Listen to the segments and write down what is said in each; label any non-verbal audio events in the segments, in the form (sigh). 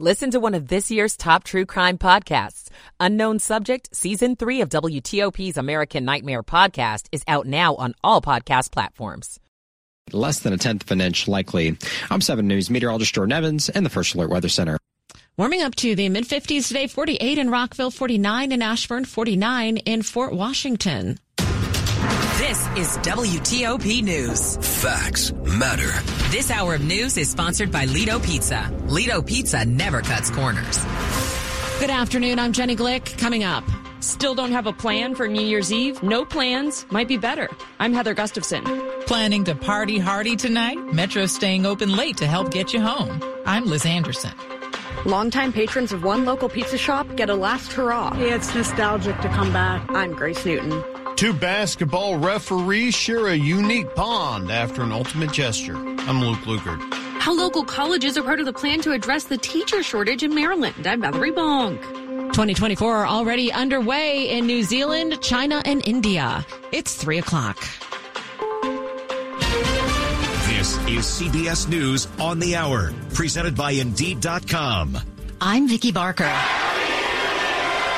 Listen to one of this year's top true crime podcasts. Unknown Subject, Season 3 of WTOP's American Nightmare podcast is out now on all podcast platforms. Less than a tenth of an inch likely. I'm 7 News meteorologist Jordan Evans in the First Alert Weather Center. Warming up to the mid 50s today, 48 in Rockville, 49 in Ashburn, 49 in Fort Washington. This is WTOP News. Facts matter. This hour of news is sponsored by Lido Pizza. Lido Pizza never cuts corners. Good afternoon. I'm Jenny Glick. Coming up. Still don't have a plan for New Year's Eve? No plans might be better. I'm Heather Gustafson. Planning to party hardy tonight? Metro's staying open late to help get you home. I'm Liz Anderson. Longtime patrons of one local pizza shop get a last hurrah. It's nostalgic to come back. I'm Grace Newton. Two basketball referees share a unique bond after an ultimate gesture. I'm Luke Lukert. How local colleges are part of the plan to address the teacher shortage in Maryland. I'm Valerie Bonk. 2024 are already underway in New Zealand, China, and India. It's 3 o'clock. This is CBS News on the Hour, presented by Indeed.com. I'm Vicki Barker.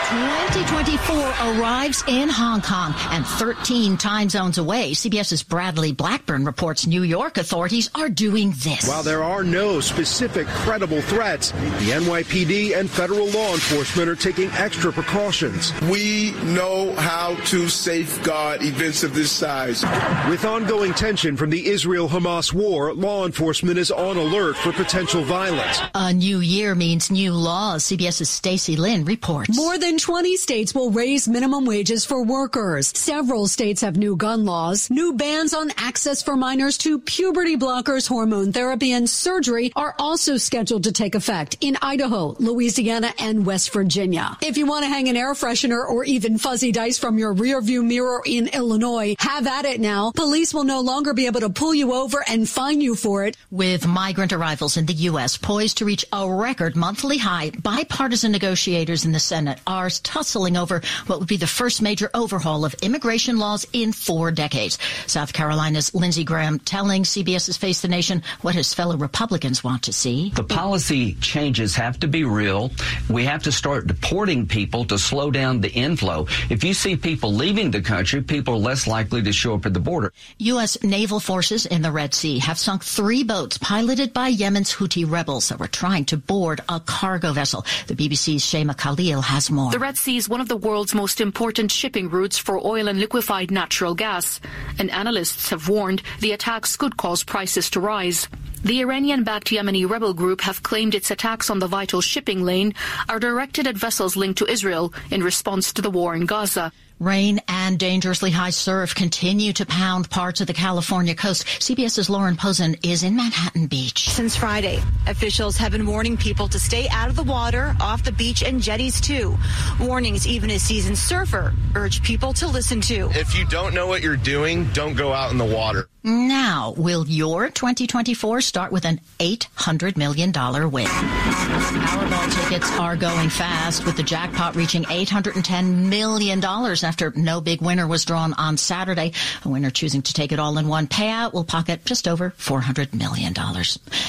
2024 arrives in Hong Kong and 13 time zones away. CBS's Bradley Blackburn reports New York authorities are doing this. While there are no specific credible threats, the NYPD and federal law enforcement are taking extra precautions. We know how to safeguard events of this size. With ongoing tension from the Israel Hamas war, law enforcement is on alert for potential violence. A new year means new laws. CBS's Stacey Lynn reports. More than 20 states will raise minimum wages for workers. Several states have new gun laws. New bans on access for minors to puberty blockers, hormone therapy, and surgery are also scheduled to take effect in Idaho, Louisiana, and West Virginia. If you want to hang an air freshener or even fuzzy dice from your rearview mirror in Illinois, have at it now. Police will no longer be able to pull you over and fine you for it. With migrant arrivals in the U.S. poised to reach a record monthly high, bipartisan negotiators in the Senate are tussling over what would be the first major overhaul of immigration laws in four decades. South Carolina's Lindsey Graham telling CBS's Face the Nation what his fellow Republicans want to see. The policy changes have to be real. We have to start deporting people to slow down the inflow. If you see people leaving the country, people are less likely to show up at the border. U.S. naval forces in the Red Sea have sunk three boats piloted by Yemen's Houthi rebels that were trying to board a cargo vessel. The BBC's Shaima Khalil has more. The Red Sea is one of the world's most important shipping routes for oil and liquefied natural gas, and analysts have warned the attacks could cause prices to rise. The Iranian-backed Yemeni rebel group have claimed its attacks on the vital shipping lane are directed at vessels linked to Israel in response to the war in Gaza. Rain and dangerously high surf continue to pound parts of the California coast. CBS's Lauren Posen is in Manhattan Beach. Since Friday, officials have been warning people to stay out of the water, off the beach, and jetties too. Warnings even a seasoned surfer urge people to listen to. If you don't know what you're doing, don't go out in the water. Now, will your 2024 start with an $800 million win? Powerball tickets are going fast with the jackpot reaching $810 million after no big winner was drawn on Saturday. A winner choosing to take it all in one payout will pocket just over $400 million.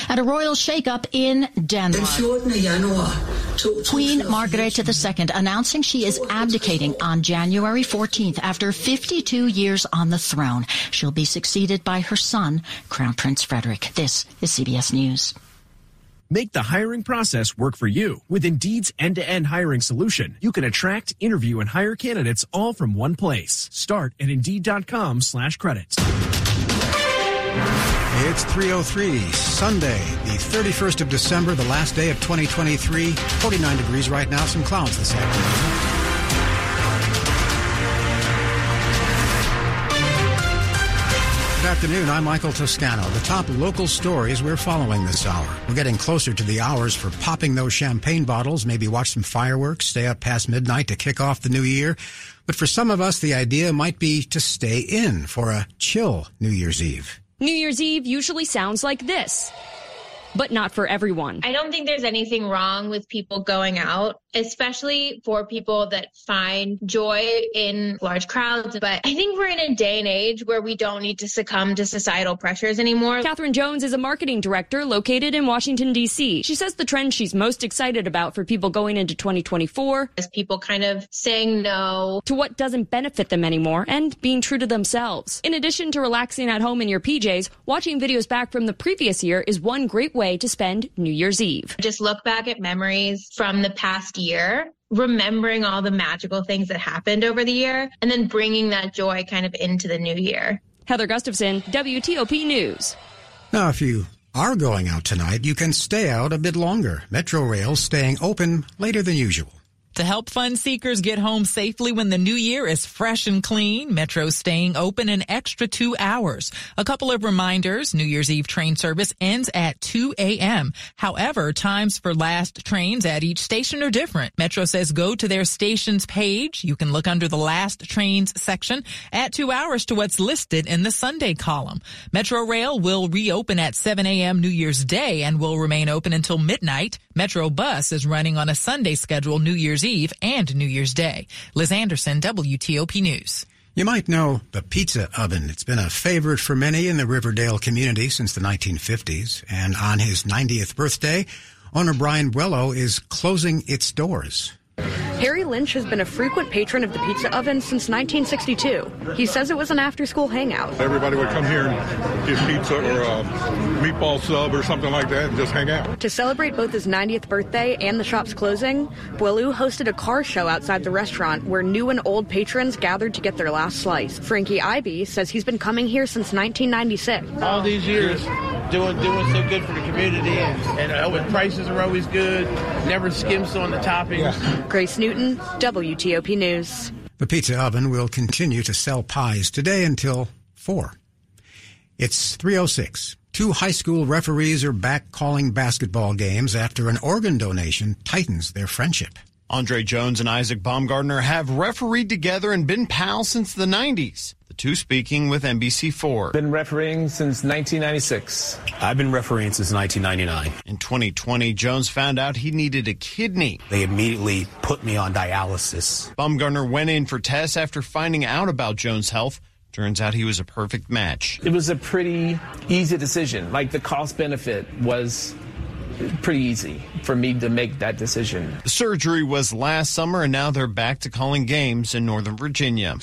At a royal shakeup in Denmark, Queen Margrethe II announcing she is abdicating on January 14th after 52 years on the throne. She'll be succeeded by her son, Crown Prince Frederick. This is CBS News. Make the hiring process work for you. With Indeed's end-to-end hiring solution, you can attract, interview, and hire candidates all from one place. Start at Indeed.com slash credits. It's 303, Sunday, the 31st of December, the last day of 2023. 49 degrees right now, some clouds this afternoon. Afternoon. I'm Michael Toscano. The top local stories we're following this hour. We're getting closer to the hours for popping those champagne bottles, maybe watch some fireworks, stay up past midnight to kick off the new year. But for some of us, the idea might be to stay in for a chill New Year's Eve. New Year's Eve usually sounds like this but not for everyone. I don't think there's anything wrong with people going out, especially for people that find joy in large crowds. But I think we're in a day and age where we don't need to succumb to societal pressures anymore. Catherine Jones is a marketing director located in Washington, D.C. She says the trend she's most excited about for people going into 2024 is people kind of saying no to what doesn't benefit them anymore and being true to themselves. In addition to relaxing at home in your PJs, watching videos back from the previous year is one great way way to spend New Year's Eve. Just look back at memories from the past year remembering all the magical things that happened over the year and then bringing that joy kind of into the new year. Heather Gustafson, WTOP News. Now, if you are going out tonight, you can stay out a bit longer. Metro Rail staying open later than usual. To help fun seekers get home safely when the new year is fresh and clean, Metro's staying open an extra two hours. A couple of reminders, New Year's Eve train service ends at 2 a.m. However, times for last trains at each station are different. Metro says go to their stations page. You can look under the last trains section, at two hours to what's listed in the Sunday column. Metro Rail will reopen at 7 a.m. New Year's Day and will remain open until midnight. Metro Bus is running on a Sunday schedule New Year's Eve and New Year's Day. Liz Anderson, WTOP News. You might know the pizza oven. It's been a favorite for many in the Riverdale community since the 1950s. And on his 90th birthday, owner Brian Buello is closing its doors. Harry Lynch has been a frequent patron of the Pizza Oven since 1962. He says it was an after school hangout. Everybody would come here and get pizza or a meatball sub or something like that and just hang out. To celebrate both his 90th birthday and the shop's closing, Boileau hosted a car show outside the restaurant where new and old patrons gathered to get their last slice. Frankie Ivy says he's been coming here since 1996. All these years doing doing so good for the community and, and uh, prices are always good, never skims on the toppings. Yeah. Grace Newton, WTOP News. The Pizza Oven will continue to sell pies today until 4. It's 306. Two high school referees are back calling basketball games after an organ donation tightens their friendship. Andre Jones and Isaac Baumgartner have refereed together and been pals since the 90s two speaking with NBC4. Been refereeing since 1996. I've been refereeing since 1999. In 2020, Jones found out he needed a kidney. They immediately put me on dialysis. Baumgartner went in for tests after finding out about Jones' health. Turns out he was a perfect match. It was a pretty easy decision. Like the cost benefit was pretty easy for me to make that decision. The surgery was last summer, and now they're back to calling games in Northern Virginia.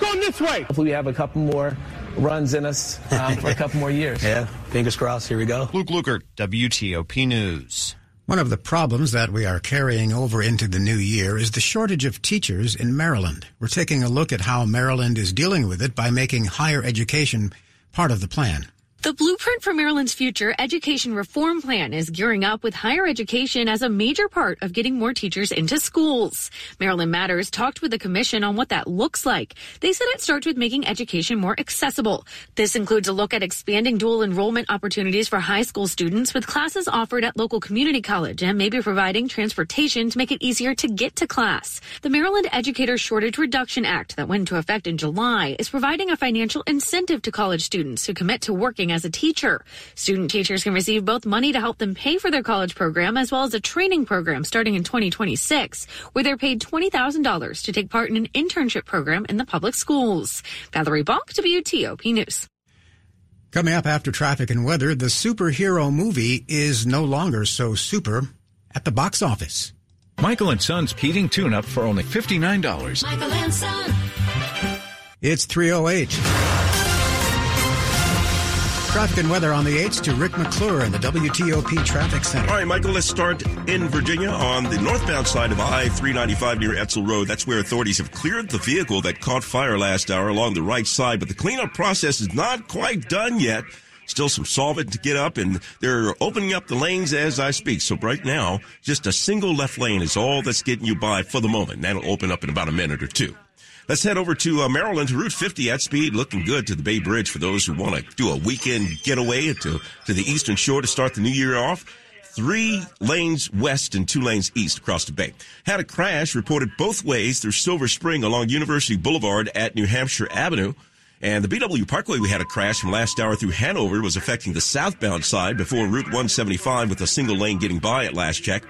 Going this way. Hopefully, we have a couple more runs in us um, for a (laughs) couple more years. Yeah, fingers crossed. Here we go. Luke Lukert, WTOP News. One of the problems that we are carrying over into the new year is the shortage of teachers in Maryland. We're taking a look at how Maryland is dealing with it by making higher education part of the plan. The blueprint for Maryland's future education reform plan is gearing up with higher education as a major part of getting more teachers into schools. Maryland Matters talked with the commission on what that looks like. They said it starts with making education more accessible. This includes a look at expanding dual enrollment opportunities for high school students with classes offered at local community college and maybe providing transportation to make it easier to get to class. The Maryland Educator Shortage Reduction Act that went into effect in July is providing a financial incentive to college students who commit to working as a teacher. Student teachers can receive both money to help them pay for their college program as well as a training program starting in 2026, where they're paid $20,000 to take part in an internship program in the public schools. Valerie Bonk, WTOP News. Coming up after traffic and weather, the superhero movie is no longer so super at the box office. Michael and Son's heating tune up for only $59. Michael and Son. It's 308. Traffic and weather on the 8th to Rick McClure in the WTOP Traffic Center. All right, Michael, let's start in Virginia on the northbound side of I 395 near Edsall Road. That's where authorities have cleared the vehicle that caught fire last hour along the right side, but the cleanup process is not quite done yet. Still some solvent to get up, and they're opening up the lanes as I speak. So right now, just a single left lane is all that's getting you by for the moment. That'll open up in about a minute or two. Let's head over to uh, Maryland, Route 50 at speed, looking good to the Bay Bridge for those who want to do a weekend getaway to, to the Eastern Shore to start the new year off. Three lanes west and two lanes east across the bay. Had a crash reported both ways through Silver Spring along University Boulevard at New Hampshire Avenue. And the BW Parkway, we had a crash from last hour through Hanover was affecting the southbound side before Route 175 with a single lane getting by at last check.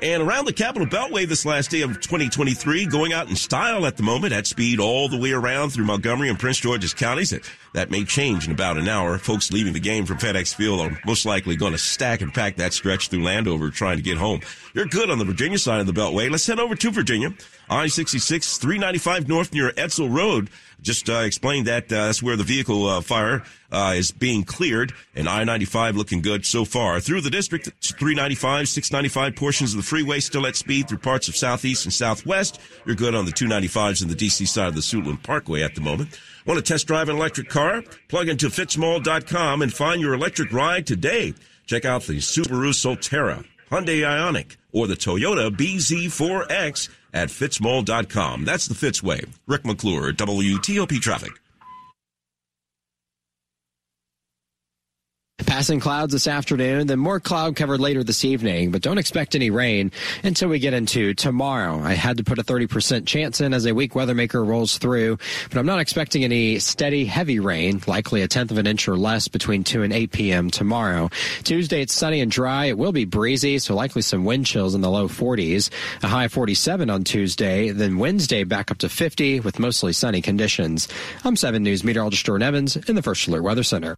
And around the Capital Beltway this last day of 2023, going out in style at the moment at speed all the way around through Montgomery and Prince George's counties. That, may change in about an hour. Folks leaving the game from FedEx Field are most likely going to stack and pack that stretch through Landover trying to get home. You're good on the Virginia side of the Beltway. Let's head over to Virginia. I-66, 395 north near Edsall Road. Just uh, explained that uh, that's where the vehicle uh, fire uh, is being cleared, and I-95 looking good so far. Through the district, 395, 695 portions of the freeway still at speed through parts of southeast and southwest. You're good on the 295s and the DC side of the Suitland Parkway at the moment. Want to test drive an electric car? Plug into fitzmall.com and find your electric ride today. Check out the Subaru Solterra, Hyundai Ioniq, or the Toyota BZ4X at fitzmall.com. That's the Fitzway. Rick McClure, WTOP Traffic. Passing clouds this afternoon, then more cloud cover later this evening, but don't expect any rain until we get into tomorrow. I had to put a 30% chance in as a weak weather maker rolls through, but I'm not expecting any steady heavy rain, likely a tenth of an inch or less between 2 and 8 p.m. tomorrow. Tuesday, it's sunny and dry. It will be breezy, so likely some wind chills in the low 40s. A high 47 on Tuesday, then Wednesday back up to 50 with mostly sunny conditions. I'm 7 News meteorologist Jordan Evans in the First Alert Weather Center.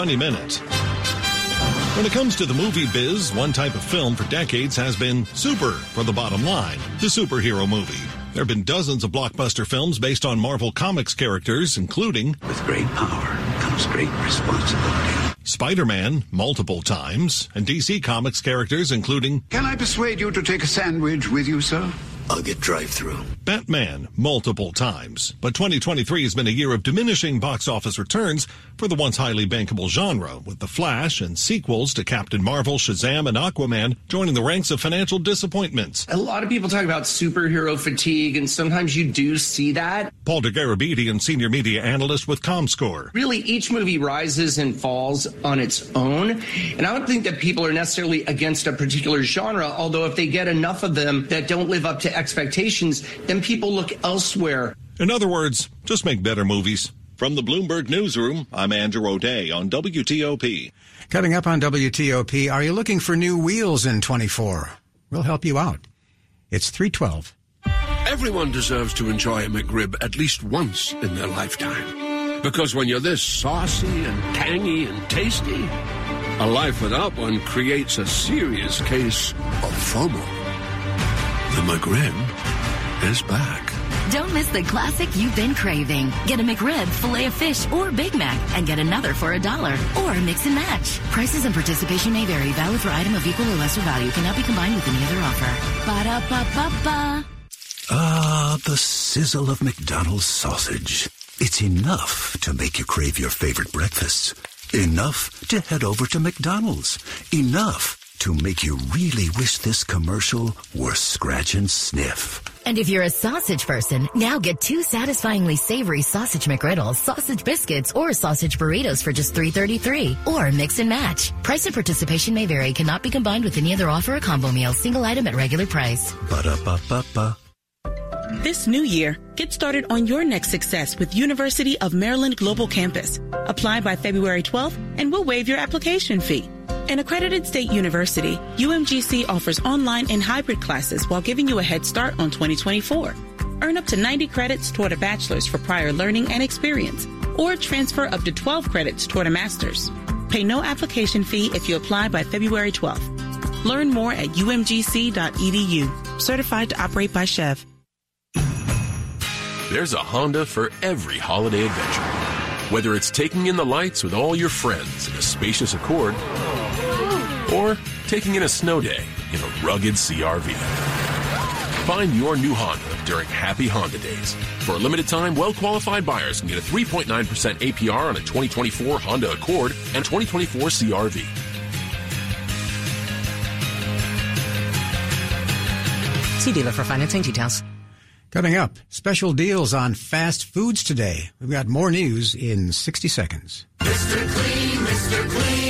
Money Minute. When it comes to the movie biz, one type of film for decades has been super for the bottom line, the superhero movie. There have been dozens of blockbuster films based on Marvel Comics characters, including With great power comes great responsibility. Spider-Man multiple times, and DC Comics characters including Can I persuade you to take a sandwich with you, sir? I'll get drive-through. Batman multiple times. But 2023 has been a year of diminishing box office returns for the once highly bankable genre, with The Flash and sequels to Captain Marvel, Shazam, and Aquaman joining the ranks of financial disappointments. A lot of people talk about superhero fatigue, and sometimes you do see that. Paul Dergarabedian, senior media analyst with ComScore. Really, each movie rises and falls on its own. And I don't think that people are necessarily against a particular genre, although if they get enough of them that don't live up to expectations, then people look elsewhere. In other words, just make better movies. From the Bloomberg Newsroom, I'm Andrew O'Day on WTOP. Coming up on WTOP, are you looking for new wheels in 24? We'll help you out. It's 312. Everyone deserves to enjoy a McRib at least once in their lifetime. Because when you're this saucy and tangy and tasty, a life without one creates a serious case of FOMO. The McRib is back. Don't miss the classic you've been craving. Get a McRib, filet of fish, or Big Mac, and get another for a dollar. Or mix and match. Prices and participation may vary. Valid for item of equal or lesser value. Cannot be combined with any other offer. Ba da ba ba ba. Ah, the sizzle of McDonald's sausage. It's enough to make you crave your favorite breakfasts. Enough to head over to McDonald's. Enough to make you really wish this commercial were scratch and sniff. And if you're a sausage person, now get two satisfyingly savory sausage McGriddles, sausage biscuits, or sausage burritos for just $3.33. Or mix and match. Price and participation may vary. Cannot be combined with any other offer or combo meal. Single item at regular price. Ba-da-ba-ba-ba. This new year, get started on your next success with University of Maryland Global Campus. Apply by February 12th and we'll waive your application fee. An accredited state university, UMGC offers online and hybrid classes while giving you a head start on 2024. Earn up to 90 credits toward a bachelor's for prior learning and experience, or transfer up to 12 credits toward a master's. Pay no application fee if you apply by February 12th. Learn more at umgc.edu. Certified to operate by SCHEV. There's a Honda for every holiday adventure. Whether it's taking in the lights with all your friends in a spacious Accord or taking in a snow day in a rugged CRV. Find your new Honda during Happy Honda Days. For a limited time, well-qualified buyers can get a 3.9% APR on a 2024 Honda Accord and 2024 CRV. See dealer for financing details. Coming up, special deals on fast foods today. We've got more news in 60 seconds. Mr. Clean, Mr. Clean.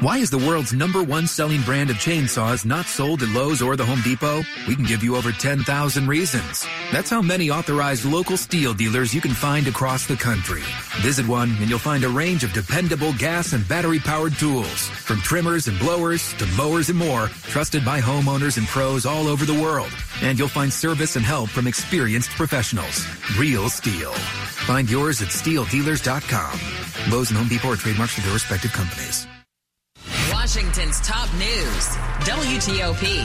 Why is the world's number one selling brand of chainsaws not sold at Lowe's or the Home Depot? We can give you over 10,000 reasons. That's how many authorized local Stihl dealers you can find across the country. Visit one and you'll find a range of dependable gas and battery powered tools. From trimmers and blowers to mowers and more, trusted by homeowners and pros all over the world. And you'll find service and help from experienced professionals. Real Stihl. Find yours at stihldealers.com. Lowe's and Home Depot are trademarks for their respective companies. Washington's top news, WTOP.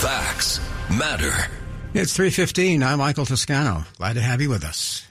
Facts matter. It's 3.15. I'm Michael Toscano. Glad to have you with us.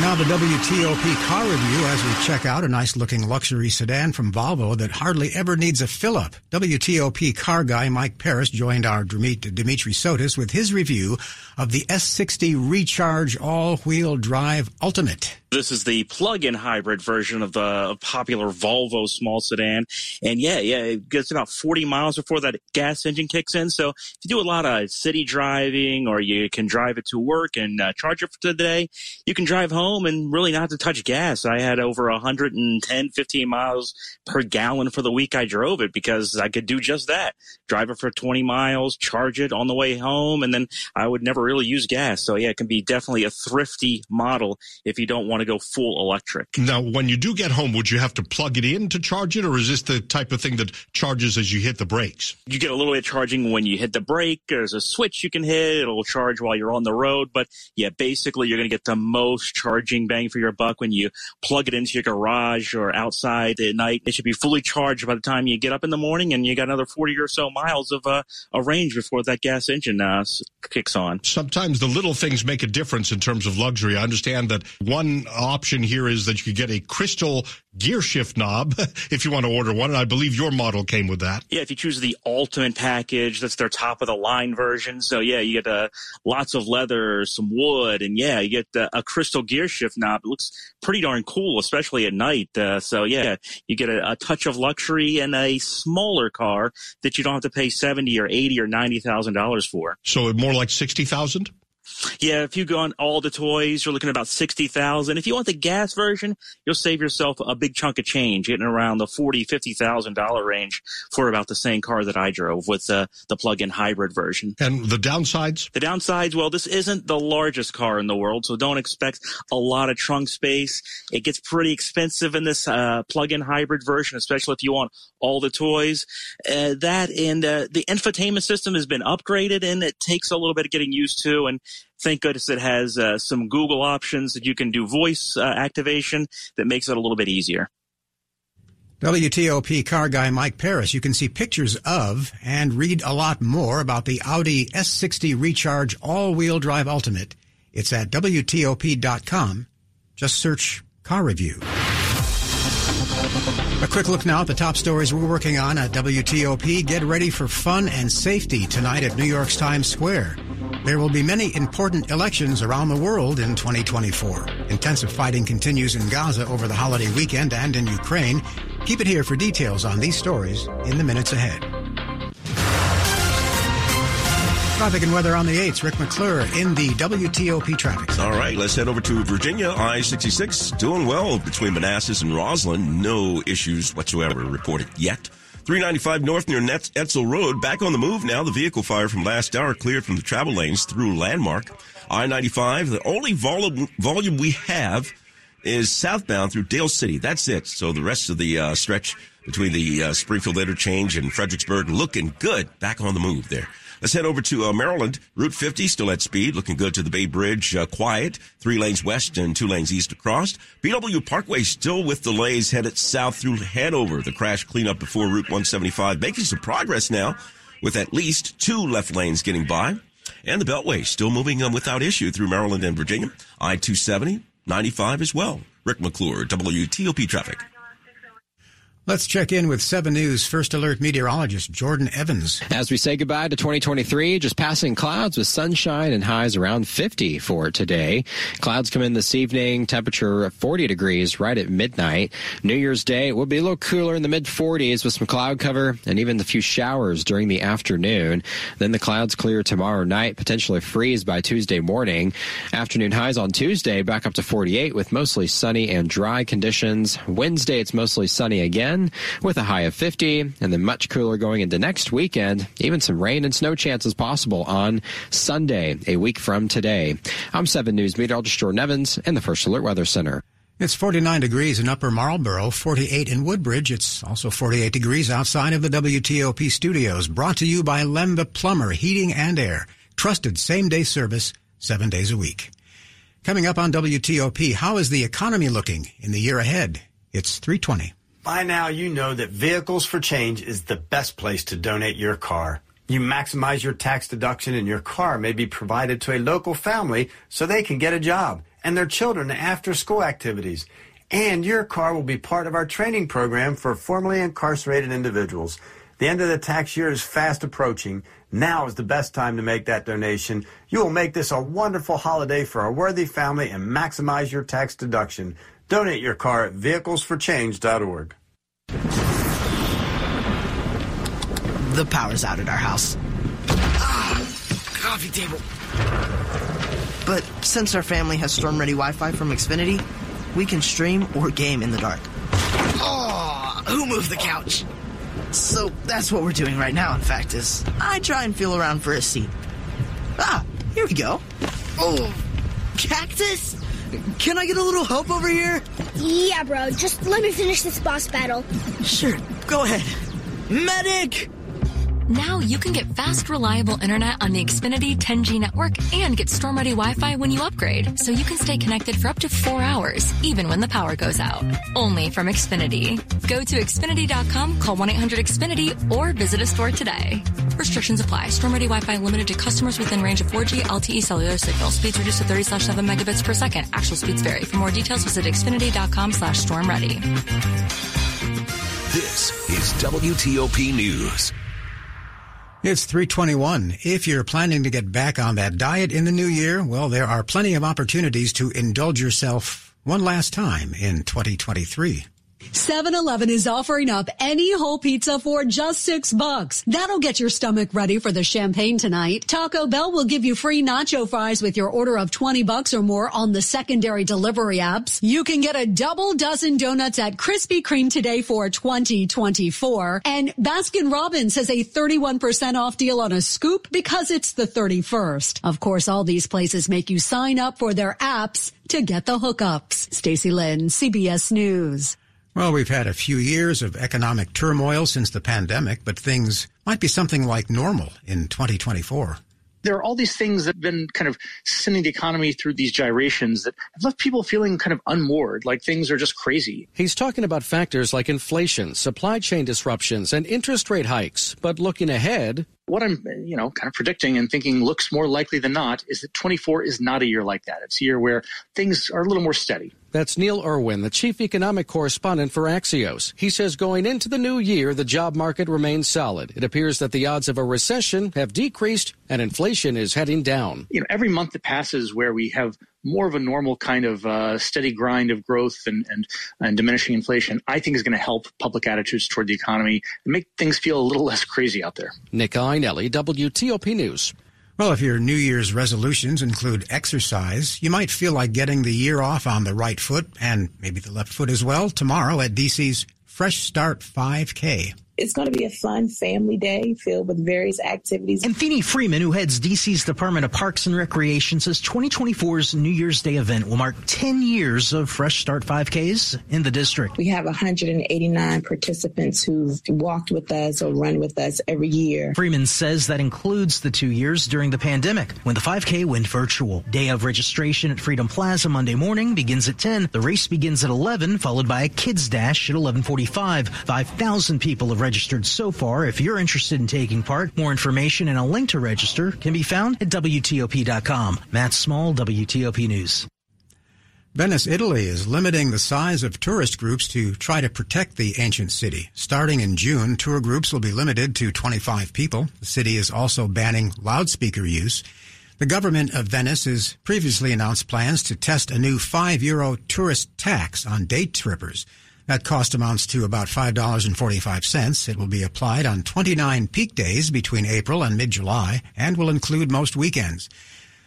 Now the WTOP car review as we check out a nice looking luxury sedan from Volvo that hardly ever needs a fill up. WTOP car guy Mike Parris joined our Dimitri Sotis with his review of the S60 Recharge all wheel drive Ultimate. This is the plug-in hybrid version of the popular Volvo small sedan. And yeah, yeah, it gets about 40 miles before that gas engine kicks in. So if you do a lot of city driving or you can drive it to work and uh, charge it for the day, you can drive home and really not have to touch gas. I had over 110, 15 miles per gallon for the week I drove it because I could do just that. Drive it for 20 miles, charge it on the way home, and then I would never really use gas. So yeah, it can be definitely a thrifty model if you don't want to go full electric. Now, when you do get home, would you have to plug it in to charge it, or is this the type of thing that charges as you hit the brakes? You get a little bit of charging when you hit the brake. There's a switch you can hit. It'll charge while you're on the road. But yeah, basically you're going to get the most charging bang for your buck when you plug it into your garage or outside at night. It should be fully charged by the time you get up in the morning and you got another 40 or so miles of uh, a range before that gas engine uh, kicks on. Sometimes the little things make a difference in terms of luxury. I understand that one option here is that you could get a crystal gear shift knob (laughs) if you want to order one. And I believe your model came with that. Yeah, if you choose the ultimate package, that's their top of the line version. So yeah, you get uh, lots of leather, some wood, and yeah, you get uh, a crystal gear shift knob. It looks pretty darn cool, especially at night. Uh, so yeah, you get a, a touch of luxury and a smaller car that you don't have to pay seventy or eighty or ninety thousand dollars for. So more like sixty thousand. Yeah, if you go on all the toys, you're looking at about sixty thousand. If you want the gas version, you'll save yourself a big chunk of change, getting around the forty, fifty thousand dollar range for about the same car that I drove with the the plug-in hybrid version. And the downsides? The downsides, well, this isn't the largest car in the world, so don't expect a lot of trunk space. It gets pretty expensive in this uh, plug-in hybrid version, especially if you want all the toys. Uh, that and uh, the infotainment system has been upgraded, and it takes a little bit of getting used to. And thank goodness it has uh, some Google options that you can do voice uh, activation that makes it a little bit easier. WTOP car guy Mike Parris. You can see pictures of and read a lot more about the Audi S60 Recharge all-wheel drive Ultimate. It's at WTOP.com. Just search car review. A quick look now at the top stories we're working on at WTOP. Get ready for fun and safety tonight at New York's Times Square. There will be many important elections around the world in 2024. Intensive fighting continues in Gaza over the holiday weekend and in Ukraine. Keep it here for details on these stories in the minutes ahead. Traffic and weather on the 8th. Rick McClure in the WTOP traffic. All right, let's head over to Virginia. I 66 doing well between Manassas and Rosslyn. No issues whatsoever reported yet. 395 North near Nets Edsall Road. Back on the move now. The vehicle fire from last hour cleared from the travel lanes through Landmark. I 95, the only volume, volume we have is southbound through Dale City. That's it. So the rest of the uh, stretch between the uh, Springfield interchange and Fredericksburg looking good. Back on the move there. Let's head over to uh, Maryland. Route 50 still at speed, looking good to the Bay Bridge. Uh, quiet, three lanes west and two lanes east across. BW Parkway still with delays headed south through Hanover. The crash cleanup before Route 175, making some progress now with at least two left lanes getting by. And the Beltway still moving um, without issue through Maryland and Virginia. I-270, 95 as well. Rick McClure, WTOP traffic. Let's check in with 7 News First Alert meteorologist Jordan Evans. As we say goodbye to 2023, just passing clouds with sunshine and highs around 50 for today. Clouds come in this evening, temperature 40 degrees right at midnight. New Year's Day will be a little cooler in the mid 40s with some cloud cover and even a few showers during the afternoon. Then the clouds clear tomorrow night, potentially freeze by Tuesday morning. Afternoon highs on Tuesday back up to 48 with mostly sunny and dry conditions. Wednesday, it's mostly sunny again with a high of 50 and then much cooler going into next weekend. Even some rain and snow chances possible on Sunday, a week from today. I'm 7 News meteorologist Jordan Evans in the First Alert Weather Center. It's 49 degrees in Upper Marlboro, 48 in Woodbridge. It's also 48 degrees outside of the WTOP studios. Brought to you by Len The Plumber Heating and Air. Trusted same day service, seven days a week. Coming up on WTOP, how is the economy looking in the year ahead? It's 320. By now, you know that Vehicles for Change is the best place to donate your car. You maximize your tax deduction and your car may be provided to a local family so they can get a job and their children after school activities. And your car will be part of our training program for formerly incarcerated individuals. The end of the tax year is fast approaching. Now is the best time to make that donation. You will make this a wonderful holiday for a worthy family and maximize your tax deduction. Donate your car at vehiclesforchange.org. The power's out at our house. Ah, coffee table. But since our family has storm ready Wi Fi from Xfinity, we can stream or game in the dark. Oh, who moved the couch? So that's what we're doing right now, in fact, is I try and feel around for a seat. Ah, here we go. Oh, cactus? Can I get a little help over here? Yeah, bro. Just let me finish this boss battle. Sure. Go ahead. Medic! Now you can get fast, reliable internet on the Xfinity 10G network and get storm ready Wi Fi when you upgrade, so you can stay connected for up to four hours, even when the power goes out. Only from Xfinity. Go to Xfinity.com, call 1 800 Xfinity, or visit a store today. Restrictions apply. Storm ready Wi Fi limited to customers within range of 4G LTE cellular signal. Speeds reduced to 30 7 megabits per second. Actual speeds vary. For more details, visit Xfinity.com slash storm ready. This is WTOP News. It's 321. If you're planning to get back on that diet in the new year, well, there are plenty of opportunities to indulge yourself one last time in 2023. 7-Eleven is offering up any whole pizza for just six bucks. That'll get your stomach ready for the champagne tonight. Taco Bell will give you free nacho fries with your order of 20 bucks or more on the secondary delivery apps. You can get a double dozen donuts at Krispy Kreme today for 2024. And Baskin Robbins has a 31% off deal on a scoop because it's the 31st. Of course, all these places make you sign up for their apps to get the hookups. Stacy Lynn, CBS News. Well, we've had a few years of economic turmoil since the pandemic, but things might be something like normal in 2024 there are all these things that have been kind of sending the economy through these gyrations that have left people feeling kind of unmoored, like things are just crazy. He's talking about factors like inflation, supply chain disruptions, and interest rate hikes. But looking ahead, what I'm, you know, kind of predicting and thinking looks more likely than not is that 24 is not a year like that. It's a year where things are a little more steady. That's Neil Irwin, the chief economic correspondent for Axios. He says going into the new year, the job market remains solid. It appears that the odds of a recession have decreased and inflation is heading down. You know, every month that passes where we have more of a normal kind of uh, steady grind of growth and, and, and diminishing inflation, I think is going to help public attitudes toward the economy and make things feel a little less crazy out there. Nick Iannelli, WTOP News. Well, if your New Year's resolutions include exercise, you might feel like getting the year off on the right foot and maybe the left foot as well tomorrow at DC's Fresh Start 5K. It's going to be a fun family day filled with various activities. And Thennie Freeman, who heads DC's Department of Parks and Recreation, says 2024's New Year's Day event will mark 10 years of Fresh Start 5Ks in the district. We have 189 participants who've walked with us or run with us every year. Freeman says that includes the two years during the pandemic when the 5K went virtual. Day of registration at Freedom Plaza Monday morning begins at 10. The race begins at 11, followed by a kids dash at 11:45. 5,000 people have registered so far. If you're interested in taking part, more information and a link to register can be found at WTOP.com. Matt Small, WTOP News. Venice, Italy is limiting the size of tourist groups to try to protect the ancient city. Starting in June, tour groups will be limited to 25 people. The city is also banning loudspeaker use. The government of Venice has previously announced plans to test a new 5 euro tourist tax on day trippers. That cost amounts to about $5.45. It will be applied on 29 peak days between April and mid-July and will include most weekends.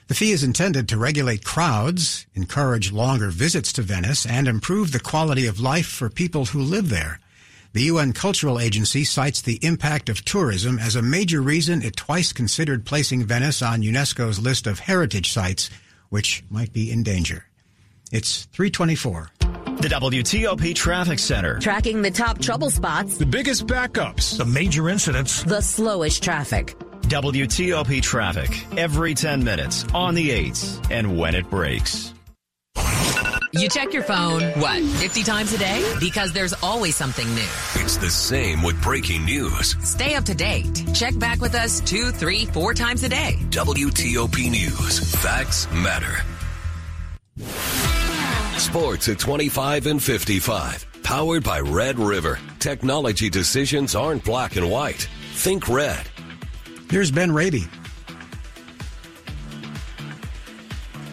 The fee is intended to regulate crowds, encourage longer visits to Venice, and improve the quality of life for people who live there. The UN Cultural Agency cites the impact of tourism as a major reason it twice considered placing Venice on UNESCO's list of heritage sites, which might be in danger. It's 324. The WTOP Traffic Center. Tracking the top trouble spots. The biggest backups. The major incidents. The slowest traffic. WTOP Traffic. Every 10 minutes, on the 8s, and when it breaks. You check your phone, what, 50 times a day? Because there's always something new. It's the same with breaking news. Stay up to date. Check back with us two, three, four times a day. WTOP News. Facts matter. Sports at 25 and 55. Powered by Red River. Technology decisions aren't black and white. Think red. Here's Ben Raby.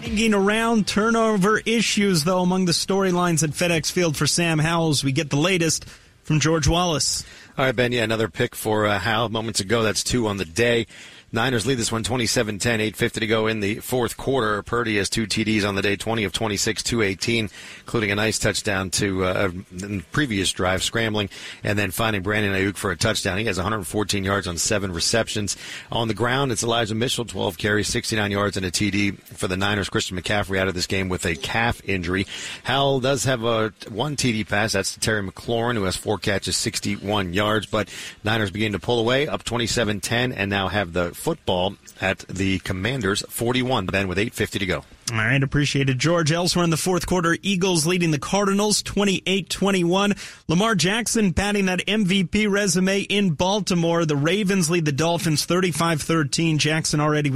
Hanging around turnover issues, though, among the storylines at FedEx Field for Sam Howell's. We get the latest from George Wallace. All right, Ben. Yeah, another pick for uh, Howell moments ago. That's two on the day. Niners lead this one 27 10, 8.50 to go in the fourth quarter. Purdy has two TDs on the day, 20 of 26, 218, including a nice touchdown to uh, a previous drive, scrambling, and then finding Brandon Aiyuk for a touchdown. He has 114 yards on seven receptions. On the ground, it's Elijah Mitchell, 12 carries, 69 yards, and a TD for the Niners. Christian McCaffrey out of this game with a calf injury. Howell does have a one TD pass. That's to Terry McLaurin, who has four catches, 61 yards, but Niners begin to pull away, up 27 10, and now have the football at the Commanders 41, then with 8.50 to go. All right, appreciated, George. Elsewhere in the fourth quarter, Eagles leading the Cardinals 28-21. Lamar Jackson batting that MVP resume in Baltimore. The Ravens lead the Dolphins 35-13. Jackson already with